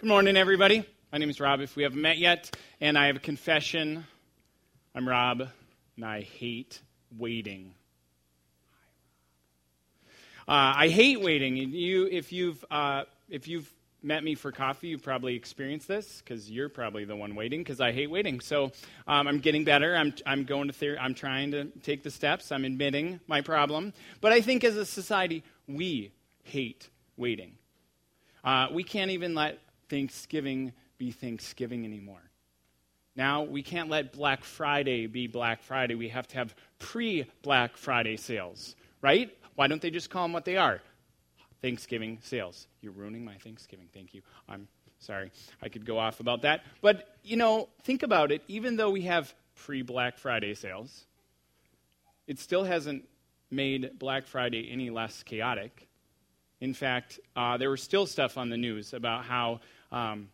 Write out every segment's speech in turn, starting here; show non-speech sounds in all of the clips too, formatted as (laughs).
Good morning, everybody. My name is Rob, if we haven't met yet, and I have a confession. I'm Rob, and I hate waiting. Uh, I hate waiting. You, if you've uh, if you've met me for coffee, you've probably experienced this because you're probably the one waiting. Because I hate waiting. So um, I'm getting better. I'm I'm going to theory. I'm trying to take the steps. I'm admitting my problem. But I think as a society, we hate waiting. Uh, we can't even let Thanksgiving be Thanksgiving anymore. Now, we can't let Black Friday be Black Friday. We have to have pre Black Friday sales, right? Why don't they just call them what they are? Thanksgiving sales. You're ruining my Thanksgiving. Thank you. I'm sorry. I could go off about that. But, you know, think about it. Even though we have pre Black Friday sales, it still hasn't made Black Friday any less chaotic. In fact, uh, there was still stuff on the news about how um,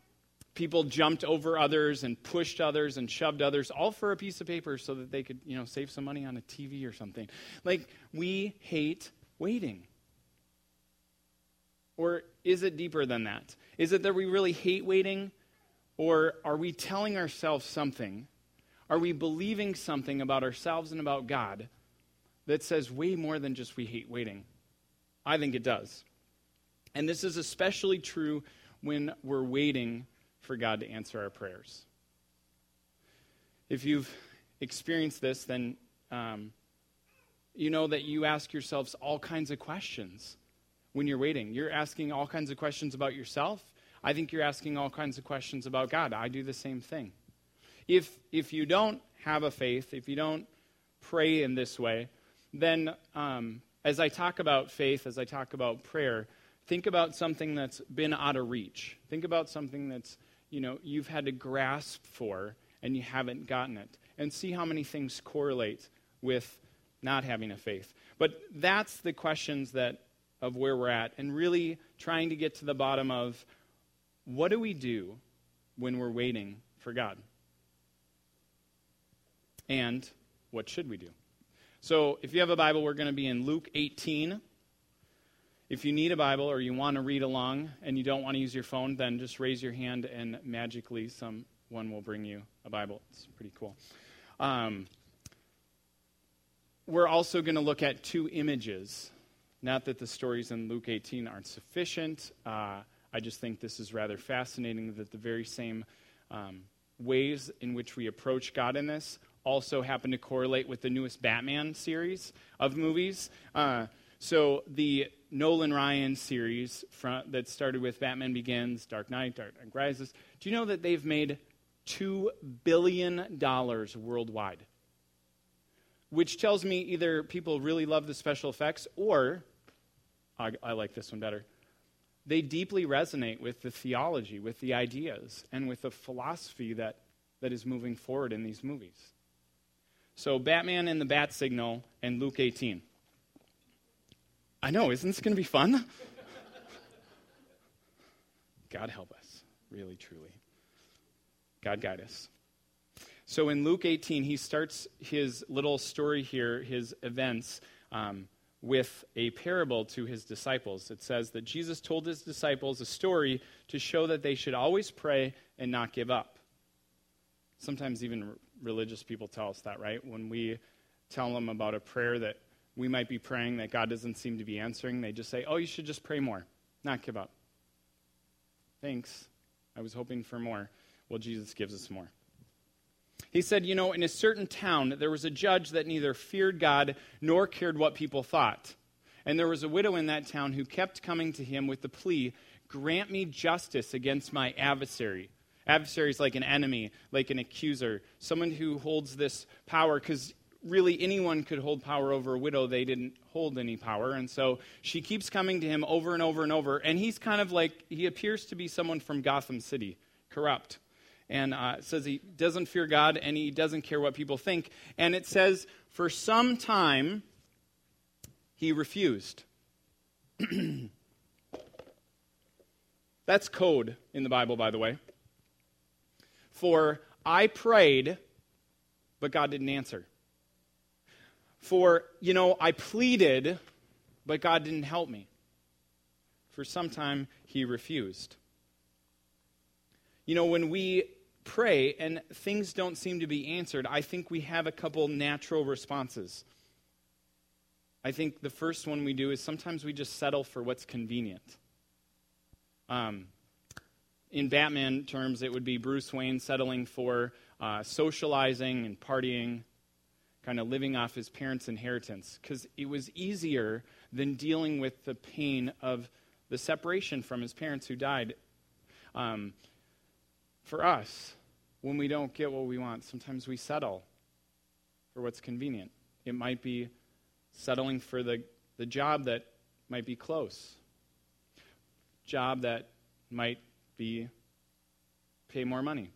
people jumped over others and pushed others and shoved others, all for a piece of paper so that they could, you know, save some money on a TV or something. Like, we hate waiting. Or is it deeper than that? Is it that we really hate waiting? Or are we telling ourselves something? Are we believing something about ourselves and about God that says way more than just we hate waiting? I think it does. And this is especially true when we're waiting for God to answer our prayers. If you've experienced this, then um, you know that you ask yourselves all kinds of questions when you're waiting. You're asking all kinds of questions about yourself. I think you're asking all kinds of questions about God. I do the same thing. If, if you don't have a faith, if you don't pray in this way, then um, as I talk about faith, as I talk about prayer, think about something that's been out of reach. Think about something that's, you know, you've had to grasp for and you haven't gotten it. And see how many things correlate with not having a faith. But that's the questions that of where we're at and really trying to get to the bottom of what do we do when we're waiting for God? And what should we do? So, if you have a Bible, we're going to be in Luke 18. If you need a Bible or you want to read along and you don't want to use your phone, then just raise your hand and magically someone will bring you a Bible. It's pretty cool. Um, we're also going to look at two images. Not that the stories in Luke 18 aren't sufficient. Uh, I just think this is rather fascinating that the very same um, ways in which we approach God in this also happen to correlate with the newest Batman series of movies. Uh, so the Nolan Ryan series from, that started with Batman Begins, Dark Knight, Dark Knight Rises. Do you know that they've made $2 billion worldwide? Which tells me either people really love the special effects or, I, I like this one better, they deeply resonate with the theology, with the ideas, and with the philosophy that, that is moving forward in these movies. So, Batman and the Bat Signal and Luke 18. I know, isn't this going to be fun? God help us, really, truly. God guide us. So in Luke 18, he starts his little story here, his events, um, with a parable to his disciples. It says that Jesus told his disciples a story to show that they should always pray and not give up. Sometimes even religious people tell us that, right? When we tell them about a prayer that we might be praying that God doesn't seem to be answering, they just say, oh, you should just pray more, not give up. Thanks. I was hoping for more. Well, Jesus gives us more. He said, You know, in a certain town, there was a judge that neither feared God nor cared what people thought. And there was a widow in that town who kept coming to him with the plea, Grant me justice against my adversary. Adversary is like an enemy, like an accuser, someone who holds this power, because really anyone could hold power over a widow. They didn't hold any power. And so she keeps coming to him over and over and over. And he's kind of like, he appears to be someone from Gotham City, corrupt. And uh, says he doesn't fear God and he doesn't care what people think. And it says, for some time, he refused. (clears throat) That's code in the Bible, by the way. For I prayed, but God didn't answer. For, you know, I pleaded, but God didn't help me. For some time, he refused. You know, when we pray and things don't seem to be answered, I think we have a couple natural responses. I think the first one we do is sometimes we just settle for what's convenient. Um, in Batman terms, it would be Bruce Wayne settling for uh, socializing and partying, kind of living off his parents' inheritance, because it was easier than dealing with the pain of the separation from his parents who died. Um, for us, when we don't get what we want, sometimes we settle for what's convenient. It might be settling for the, the job that might be close, job that might be pay more money.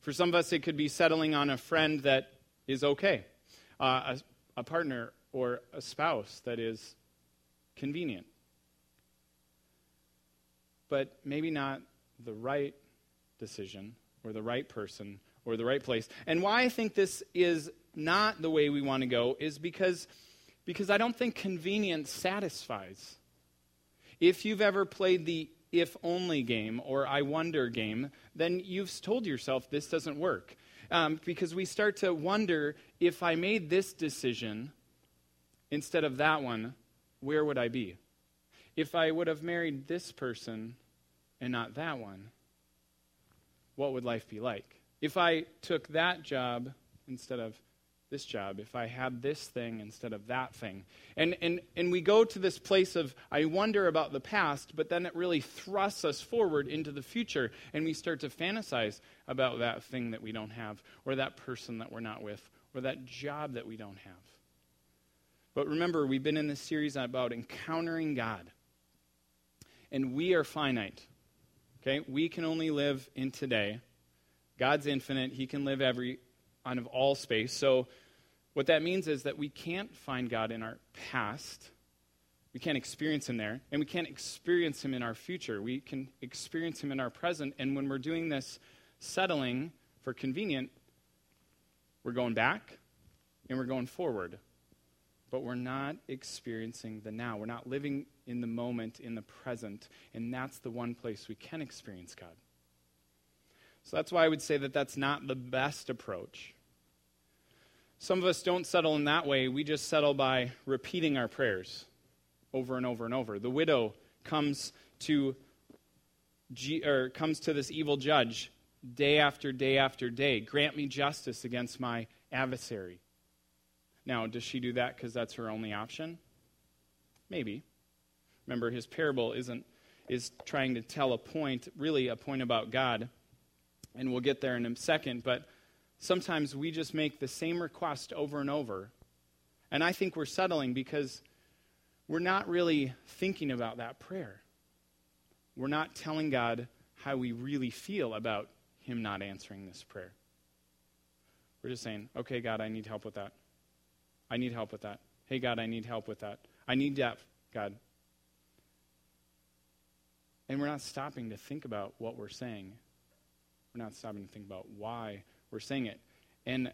For some of us, it could be settling on a friend that is okay, uh, a, a partner or a spouse that is convenient, but maybe not the right decision or the right person or the right place. And why I think this is not the way we want to go is because, because I don't think convenience satisfies. If you've ever played the if only game or I wonder game, then you've told yourself this doesn't work. Um, because we start to wonder if I made this decision instead of that one, where would I be? If I would have married this person and not that one, what would life be like? If I took that job instead of this job, if I had this thing instead of that thing. And, and, and we go to this place of, I wonder about the past, but then it really thrusts us forward into the future, and we start to fantasize about that thing that we don't have, or that person that we're not with, or that job that we don't have. But remember, we've been in this series about encountering God. And we are finite. Okay? We can only live in today. God's infinite. He can live every of all space. So what that means is that we can't find God in our past. We can't experience him there, and we can't experience him in our future. We can experience him in our present, and when we're doing this settling for convenient, we're going back and we're going forward. But we're not experiencing the now. We're not living in the moment, in the present, and that's the one place we can experience God. So that's why I would say that that's not the best approach. Some of us don't settle in that way. We just settle by repeating our prayers over and over and over. The widow comes to or comes to this evil judge day after day after day. Grant me justice against my adversary. Now, does she do that because that's her only option? Maybe. Remember, his parable isn't is trying to tell a point, really a point about God. And we'll get there in a second, but sometimes we just make the same request over and over. And I think we're settling because we're not really thinking about that prayer. We're not telling God how we really feel about Him not answering this prayer. We're just saying, okay, God, I need help with that. I need help with that. Hey, God, I need help with that. I need that, God. And we're not stopping to think about what we're saying. We're not stopping to think about why we're saying it. And,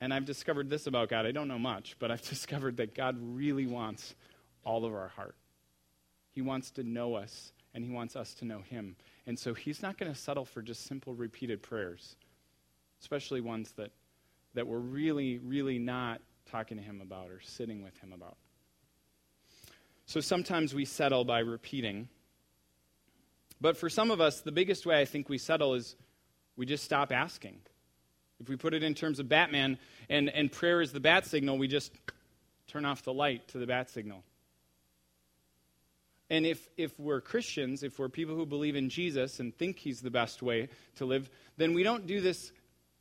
and I've discovered this about God. I don't know much, but I've (laughs) discovered that God really wants all of our heart. He wants to know us, and He wants us to know Him. And so He's not going to settle for just simple repeated prayers, especially ones that, that we're really, really not talking to Him about or sitting with Him about. So sometimes we settle by repeating. But for some of us, the biggest way I think we settle is we just stop asking. If we put it in terms of Batman and, and prayer is the bat signal, we just turn off the light to the bat signal. And if, if we're Christians, if we're people who believe in Jesus and think he's the best way to live, then we don't do this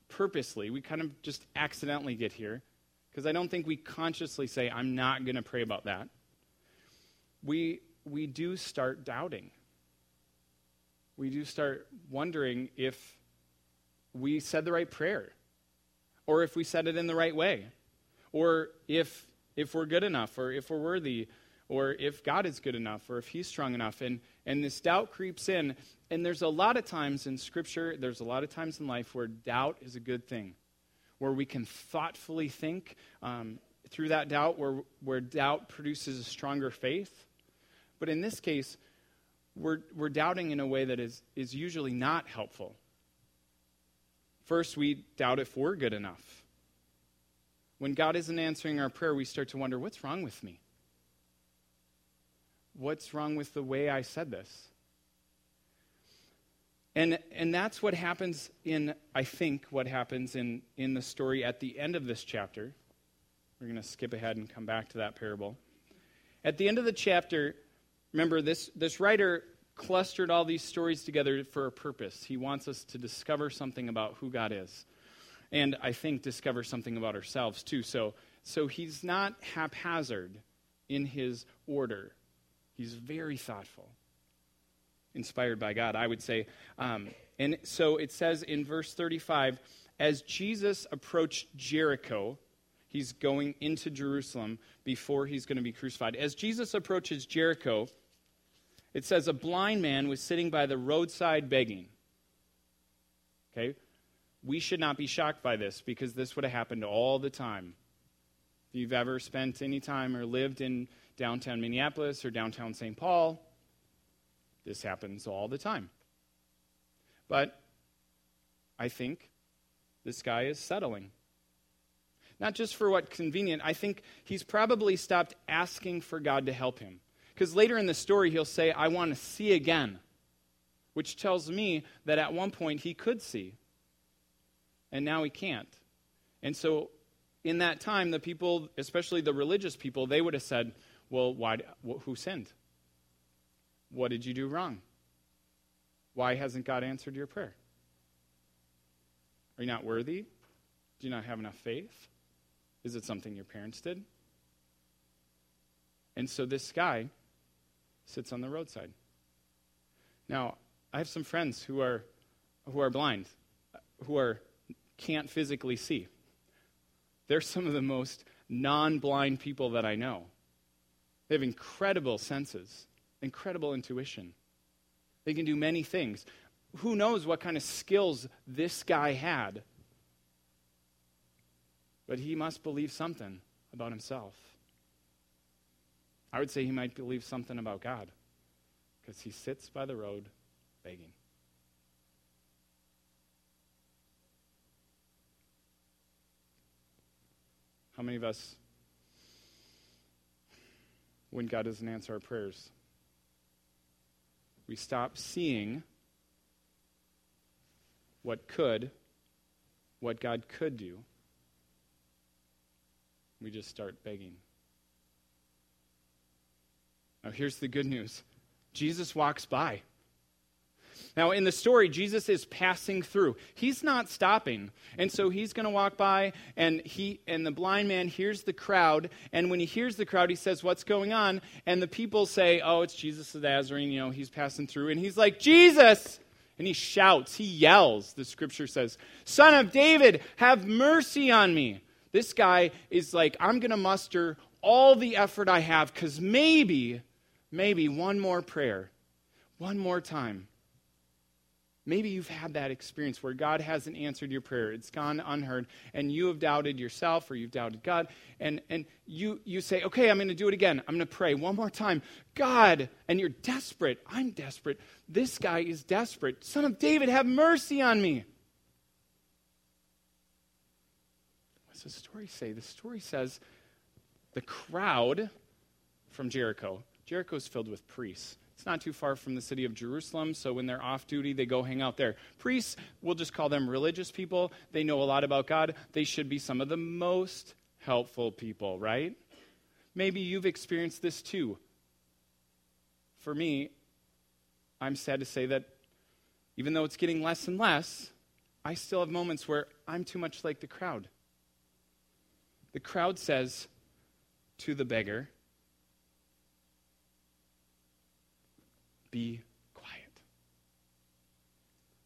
purposely. We kind of just accidentally get here. Because I don't think we consciously say, I'm not going to pray about that. We, we do start doubting. We do start wondering if we said the right prayer, or if we said it in the right way, or if, if we're good enough, or if we're worthy, or if God is good enough, or if He's strong enough. And, and this doubt creeps in. And there's a lot of times in Scripture, there's a lot of times in life where doubt is a good thing, where we can thoughtfully think um, through that doubt, where, where doubt produces a stronger faith. But in this case, we're, we're doubting in a way that is, is usually not helpful. First, we doubt if we're good enough. When God isn't answering our prayer, we start to wonder what's wrong with me? What's wrong with the way I said this? And, and that's what happens in, I think, what happens in, in the story at the end of this chapter. We're going to skip ahead and come back to that parable. At the end of the chapter, remember, this, this writer clustered all these stories together for a purpose. He wants us to discover something about who God is. And I think discover something about ourselves too. So, so he's not haphazard in his order, he's very thoughtful, inspired by God, I would say. Um, and so it says in verse 35 as Jesus approached Jericho, he's going into Jerusalem before he's going to be crucified. As Jesus approaches Jericho, it says a blind man was sitting by the roadside begging. Okay? We should not be shocked by this because this would have happened all the time. If you've ever spent any time or lived in downtown Minneapolis or downtown St. Paul, this happens all the time. But I think this guy is settling. Not just for what convenient, I think he's probably stopped asking for God to help him. Because later in the story, he'll say, I want to see again, which tells me that at one point he could see, and now he can't. And so, in that time, the people, especially the religious people, they would have said, Well, why, who sinned? What did you do wrong? Why hasn't God answered your prayer? Are you not worthy? Do you not have enough faith? Is it something your parents did? And so this guy sits on the roadside. Now, I have some friends who are who are blind, who are can't physically see. They're some of the most non-blind people that I know. They have incredible senses, incredible intuition. They can do many things. Who knows what kind of skills this guy had? But he must believe something about himself. I would say he might believe something about God because he sits by the road begging. How many of us, when God doesn't answer our prayers, we stop seeing what could, what God could do? We just start begging. Now, here's the good news Jesus walks by. Now, in the story, Jesus is passing through. He's not stopping. And so he's going to walk by, and, he, and the blind man hears the crowd. And when he hears the crowd, he says, What's going on? And the people say, Oh, it's Jesus the Nazarene. You know, he's passing through. And he's like, Jesus! And he shouts, he yells, the scripture says, Son of David, have mercy on me. This guy is like, I'm going to muster all the effort I have because maybe maybe one more prayer, one more time. Maybe you've had that experience where God hasn't answered your prayer. It's gone unheard, and you have doubted yourself or you've doubted God. And, and you, you say, okay, I'm going to do it again. I'm going to pray one more time. God, and you're desperate. I'm desperate. This guy is desperate. Son of David, have mercy on me. What's the story say? The story says the crowd from Jericho Jericho's filled with priests. It's not too far from the city of Jerusalem, so when they're off duty, they go hang out there. Priests, we'll just call them religious people. They know a lot about God. They should be some of the most helpful people, right? Maybe you've experienced this too. For me, I'm sad to say that even though it's getting less and less, I still have moments where I'm too much like the crowd. The crowd says to the beggar, Be quiet.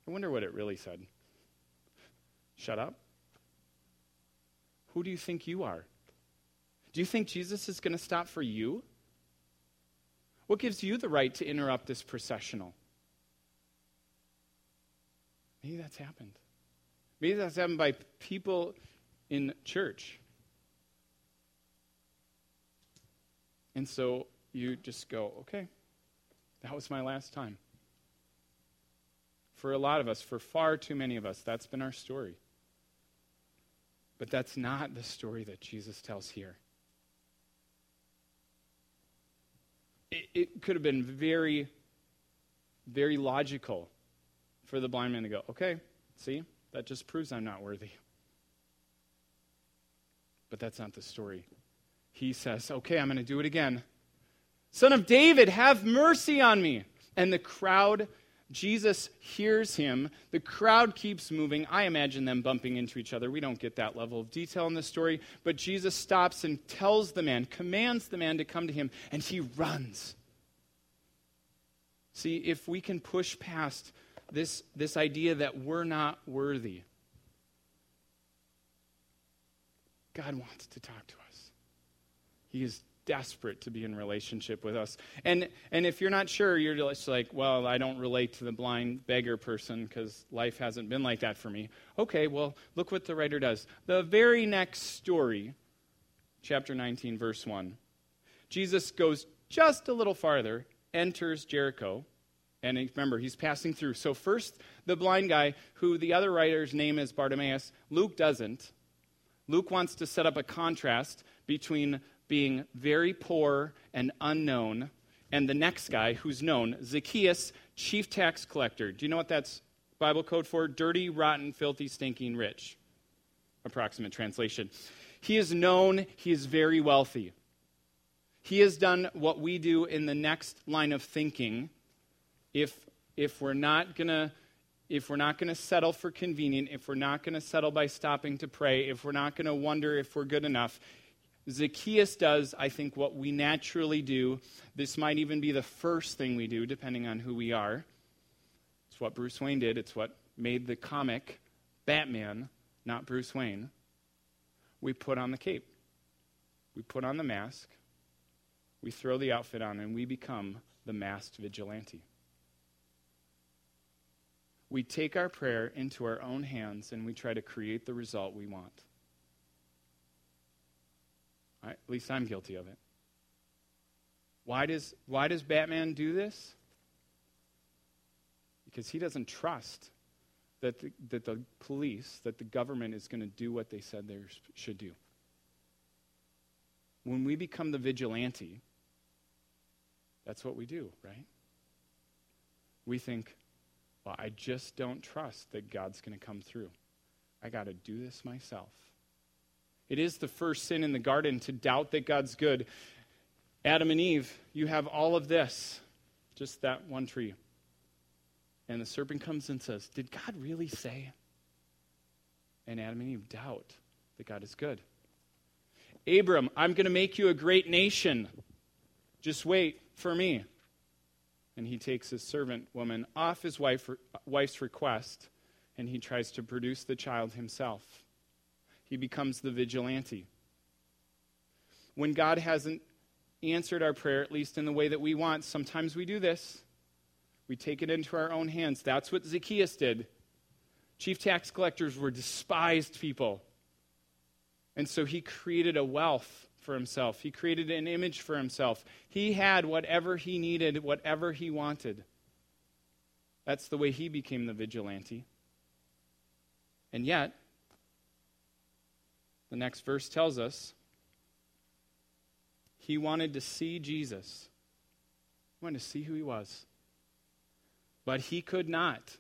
I wonder what it really said. Shut up. Who do you think you are? Do you think Jesus is going to stop for you? What gives you the right to interrupt this processional? Maybe that's happened. Maybe that's happened by people in church. And so you just go, okay, That was my last time. For a lot of us, for far too many of us, that's been our story. But that's not the story that Jesus tells here. It, it could have been very, very logical for the blind man to go, okay, see, that just proves I'm not worthy. But that's not the story. He says, okay, I'm going to do it again. Son of David, have mercy on me. And the crowd, Jesus hears him. The crowd keeps moving. I imagine them bumping into each other. We don't get that level of detail in the story. But Jesus stops and tells the man, commands the man to come to him, and he runs. See, if we can push past this, this idea that we're not worthy, God wants to talk to us. He is desperate to be in relationship with us. And and if you're not sure, you're just like, well, I don't relate to the blind beggar person because life hasn't been like that for me. Okay, well, look what the writer does. The very next story, chapter 19, verse 1. Jesus goes just a little farther, enters Jericho, and remember, he's passing through. So first, the blind guy, who the other writer's name is Bartimaeus, Luke doesn't. Luke wants to set up a contrast between being very poor and unknown, and the next guy who's known, Zacchaeus, chief tax collector. Do you know what that's Bible code for? Dirty, rotten, filthy, stinking rich. Approximate translation. He is known, he is very wealthy. He has done what we do in the next line of thinking. If, if we're not going to if we're not going to settle for convenient, if we're not going to settle by stopping to pray, if we're not going to wonder if we're good enough, Zacchaeus does, I think, what we naturally do. This might even be the first thing we do, depending on who we are. It's what Bruce Wayne did, it's what made the comic Batman, not Bruce Wayne. We put on the cape, we put on the mask, we throw the outfit on, and we become the masked vigilante. We take our prayer into our own hands and we try to create the result we want. At least I'm guilty of it. Why does, why does Batman do this? Because he doesn't trust that the, that the police, that the government is going to do what they said they should do. When we become the vigilante, that's what we do, right? We think, well, I just don't trust that God's going to come through. I got to do this myself. It is the first sin in the garden to doubt that God's good. Adam and Eve, you have all of this, just that one tree. And the serpent comes and says, Did God really say? And Adam and Eve doubt that God is good. Abram, I'm going to make you a great nation. Just wait for me. And he takes his servant woman off his wife, wife's request and he tries to produce the child himself he becomes the vigilante. When God hasn't answered our prayer, at least in the way that we want, sometimes we do this. We take it into our own hands. That's what Zacchaeus did. Chief tax collectors were despised people. And so he created a wealth for himself. He created an image for himself. He had whatever he needed, whatever he wanted. That's the way he became the vigilante. And yet, the next verse tells us he wanted to see Jesus. He wanted to see who he was. But he could not.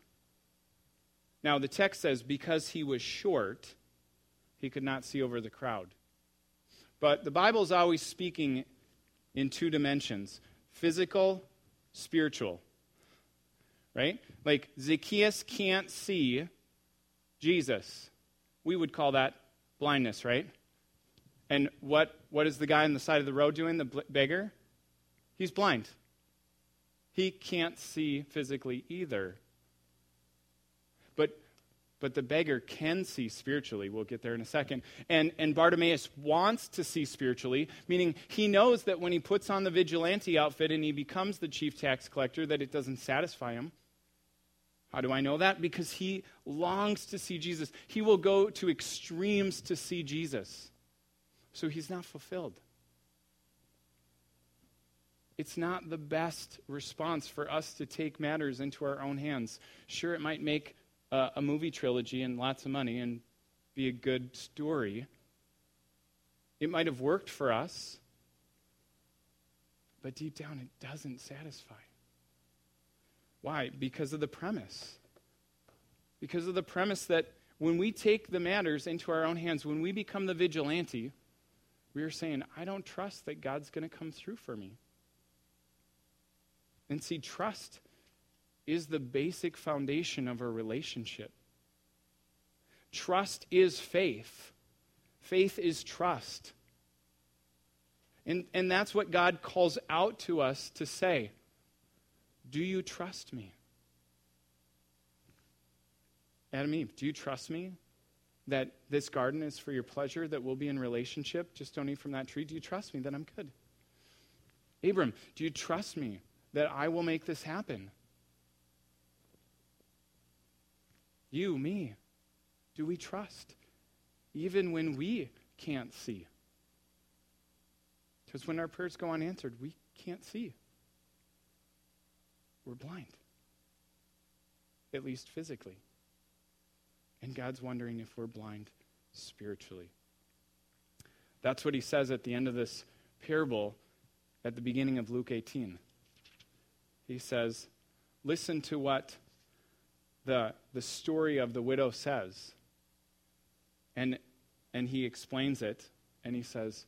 Now, the text says because he was short, he could not see over the crowd. But the Bible is always speaking in two dimensions physical, spiritual. Right? Like Zacchaeus can't see Jesus. We would call that blindness, right? And what, what is the guy on the side of the road doing, the beggar? He's blind. He can't see physically either. But, but the beggar can see spiritually. We'll get there in a second. And, and Bartimaeus wants to see spiritually, meaning he knows that when he puts on the vigilante outfit and he becomes the chief tax collector, that it doesn't satisfy him. How do I know that? Because he longs to see Jesus. He will go to extremes to see Jesus. So he's not fulfilled. it's not the best response for us to take matters into our own hands. Sure, it might make uh, a movie trilogy and lots of money and be a good story. It might have worked for us, but deep down it doesn't satisfy. Why? Because of the premise. Because of the premise that when we take the matters into our own hands, when we become the vigilante, we are saying, I don't trust that God's going to come through for me. And see, trust is the basic foundation of a relationship. Trust is faith, faith is trust. And, and that's what God calls out to us to say Do you trust me? Adam Eve, do you trust me that this garden is for your pleasure, that we'll be in relationship? Just don't eat from that tree. Do you trust me that I'm good? Abram, do you trust me that I will make this happen? You, me, do we trust? Even when we can't see. Because when our prayers go unanswered, we can't see. We're blind, at least physically. And God's wondering if we're blind spiritually. That's what he says at the end of this parable at the beginning of Luke 18. He says, Listen to what the, the story of the widow says. And, and he explains it, and he says,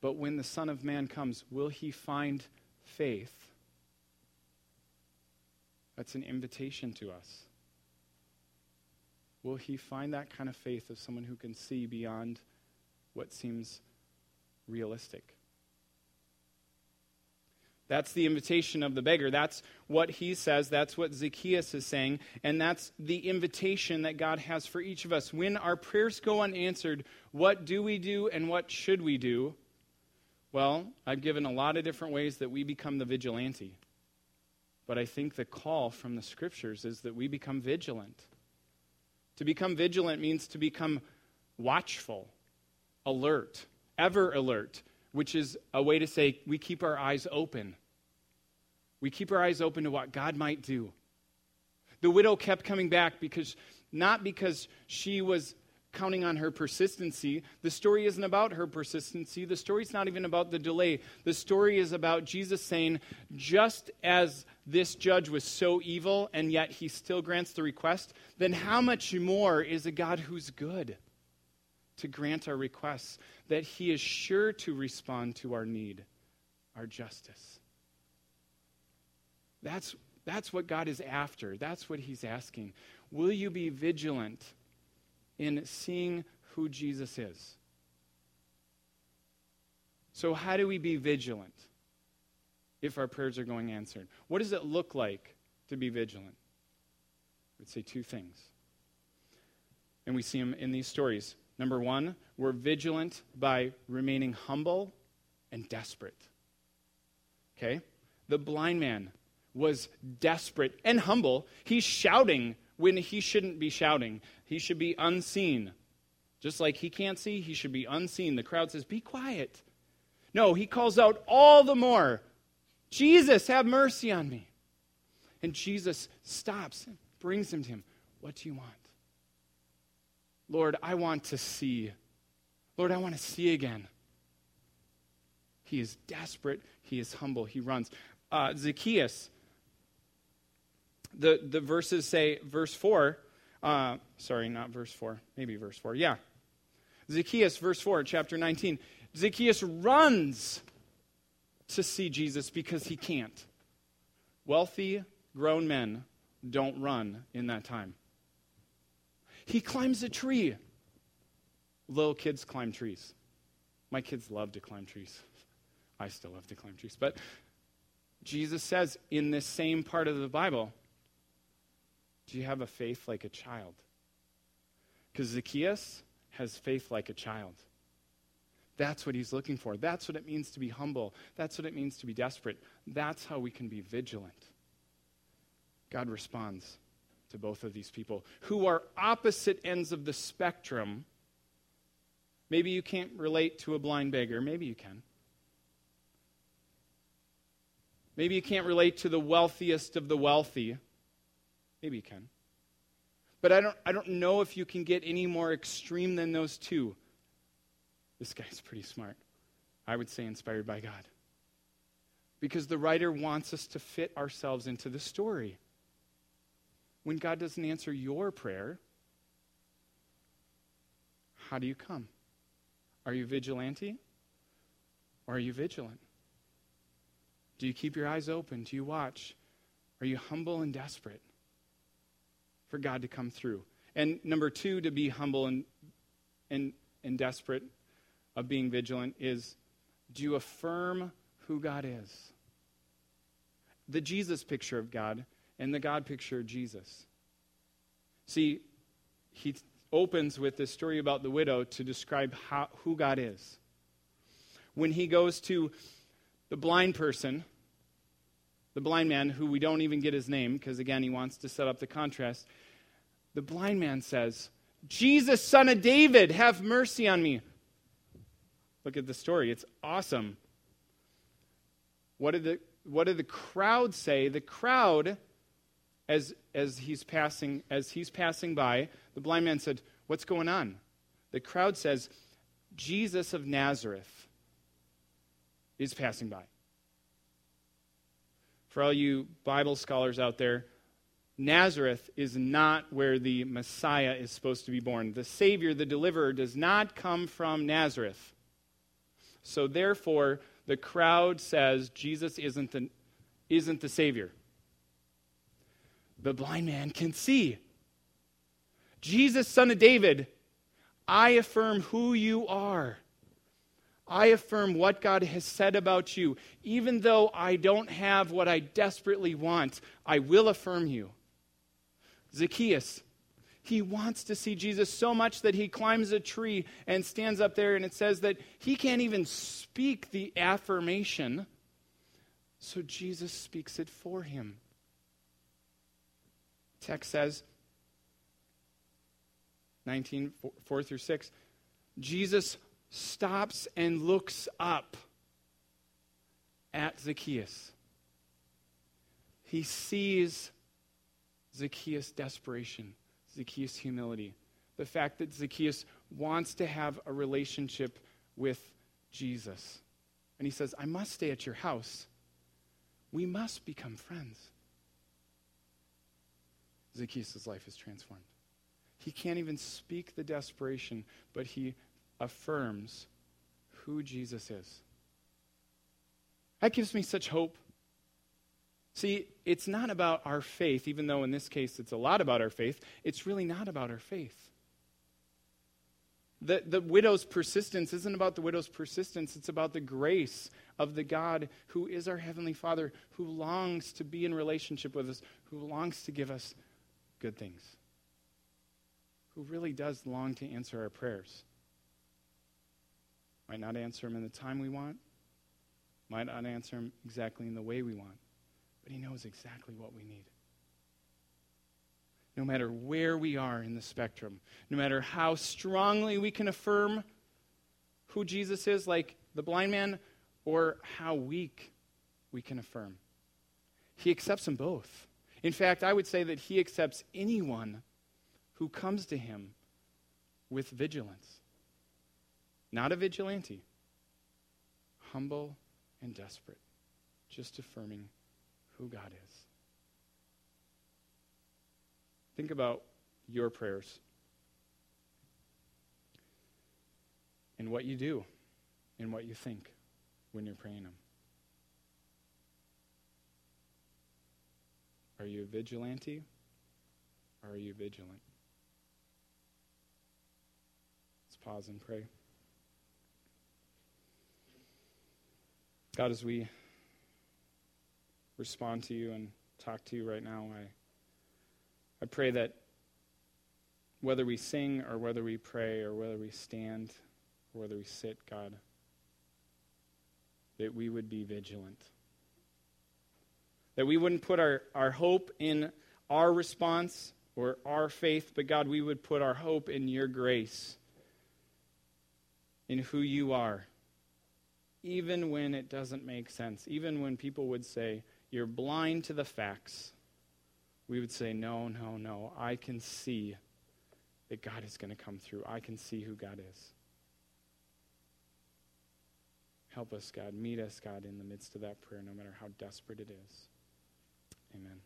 But when the Son of Man comes, will he find faith? That's an invitation to us. Will he find that kind of faith of someone who can see beyond what seems realistic? That's the invitation of the beggar. That's what he says. That's what Zacchaeus is saying. And that's the invitation that God has for each of us. When our prayers go unanswered, what do we do and what should we do? Well, I've given a lot of different ways that we become the vigilante. But I think the call from the scriptures is that we become vigilant. To become vigilant means to become watchful, alert, ever alert which is a way to say we keep our eyes open. We keep our eyes open to what God might do. The widow kept coming back because, not because she was counting on her persistency. The story isn't about her persistency. The story's not even about the delay. The story is about Jesus saying, just as this judge was so evil and yet he still grants the request, then how much more is a God who's good? to grant our requests, that He is sure to respond to our need, our justice. That's, that's what God is after. That's what He's asking. Will you be vigilant in seeing who Jesus is? So, how do we be vigilant if our prayers are going answered? What does it look like to be vigilant? I would say two things. And we see them in these stories. Number one, we're vigilant by remaining humble and desperate. Okay? The blind man was desperate and humble. He's shouting when he shouldn't be shouting, he should be unseen. Just like he can't see, he should be unseen. The crowd says, Be quiet. No, he calls out all the more, Jesus, have mercy on me. And Jesus stops and brings him to him. What do you want? Lord, I want to see. Lord, I want to see again. He is desperate. He is humble. He runs. Uh, Zacchaeus, the, the verses say, verse 4, uh, sorry, not verse 4, maybe verse 4. Yeah. Zacchaeus, verse 4, chapter 19. Zacchaeus runs to see Jesus because he can't. Wealthy, grown men don't run in that time. He climbs a tree. Little kids climb trees. My kids love to climb trees. I still love to climb trees. But Jesus says in this same part of the Bible, Do you have a faith like a child? Because Zacchaeus has faith like a child. That's what he's looking for. That's what it means to be humble. That's what it means to be desperate. That's how we can be vigilant. God responds to both of these people who are opposite ends of the spectrum. Maybe you can't relate to a blind beggar. Maybe you can. Maybe you can't relate to the wealthiest of the wealthy. Maybe you can. But I don't, I don't know if you can get any more extreme than those two. This guy's pretty smart. I would say inspired by God. Because the writer wants us to fit ourselves into the story. When God doesn't answer your prayer, how do you come? Are you vigilante? Or are you vigilant? Do you keep your eyes open? Do you watch? Are you humble and desperate for God to come through? And number two, to be humble and, and, and desperate of being vigilant is do you affirm who God is? The Jesus picture of God and the God picture of Jesus. See, he opens with this story about the widow to describe how, who God is. When he goes to the blind person, the blind man, who we don't even get his name, because again, he wants to set up the contrast, the blind man says, Jesus, son of David, have mercy on me. Look at the story. It's awesome. What did the, what did the crowd say? The crowd, as, as, he's passing, as he's passing by, the blind man said, What's going on? The crowd says, Jesus of Nazareth is passing by. For all you Bible scholars out there, Nazareth is not where the Messiah is supposed to be born. The Savior, the deliverer, does not come from Nazareth. So therefore, the crowd says Jesus isn't the, isn't the Savior. The blind man can see. Jesus, son of David, I affirm who you are. I affirm what God has said about you. Even though I don't have what I desperately want, I will affirm you. Zacchaeus, he wants to see Jesus so much that he climbs a tree and stands up there, and it says that he can't even speak the affirmation, so Jesus speaks it for him. Text says, 19, 4 through 6, Jesus stops and looks up at Zacchaeus. He sees Zacchaeus' desperation, Zacchaeus' humility, the fact that Zacchaeus wants to have a relationship with Jesus. And he says, I must stay at your house. We must become friends. Zacchaeus' life is transformed. He can't even speak the desperation, but he affirms who Jesus is. That gives me such hope. See, it's not about our faith, even though in this case it's a lot about our faith. It's really not about our faith. The, the widow's persistence isn't about the widow's persistence, it's about the grace of the God who is our Heavenly Father, who longs to be in relationship with us, who longs to give us good things who really does long to answer our prayers. Might not answer them in the time we want, might not answer them exactly in the way we want, but He knows exactly what we need. No matter where we are in the spectrum, no matter how strongly we can affirm who Jesus is, like the blind man, or how weak we can affirm, He accepts them both. In fact, I would say that He accepts anyone who comes to him with vigilance. Not a vigilante, humble and desperate, just affirming who God is. Think about your prayers and what you do and what you think when you're praying them. Are you a vigilante or are you vigilant? Let's pause and pray. God, as we respond to you and talk to you right now, I, I pray that whether we sing or whether we pray or whether we stand or whether we sit, God, that we would be vigilant. That we wouldn't put our, our hope in our response or our faith, but God, we would put our hope in your grace in who you are. even when it doesn't make sense, even when people would say, You're blind to the facts, we would say, No, no, no. I can see that God is going to come through. I can see who God is. Help us, God. Meet us, God, in the midst of that prayer, no matter how desperate it is. Amen.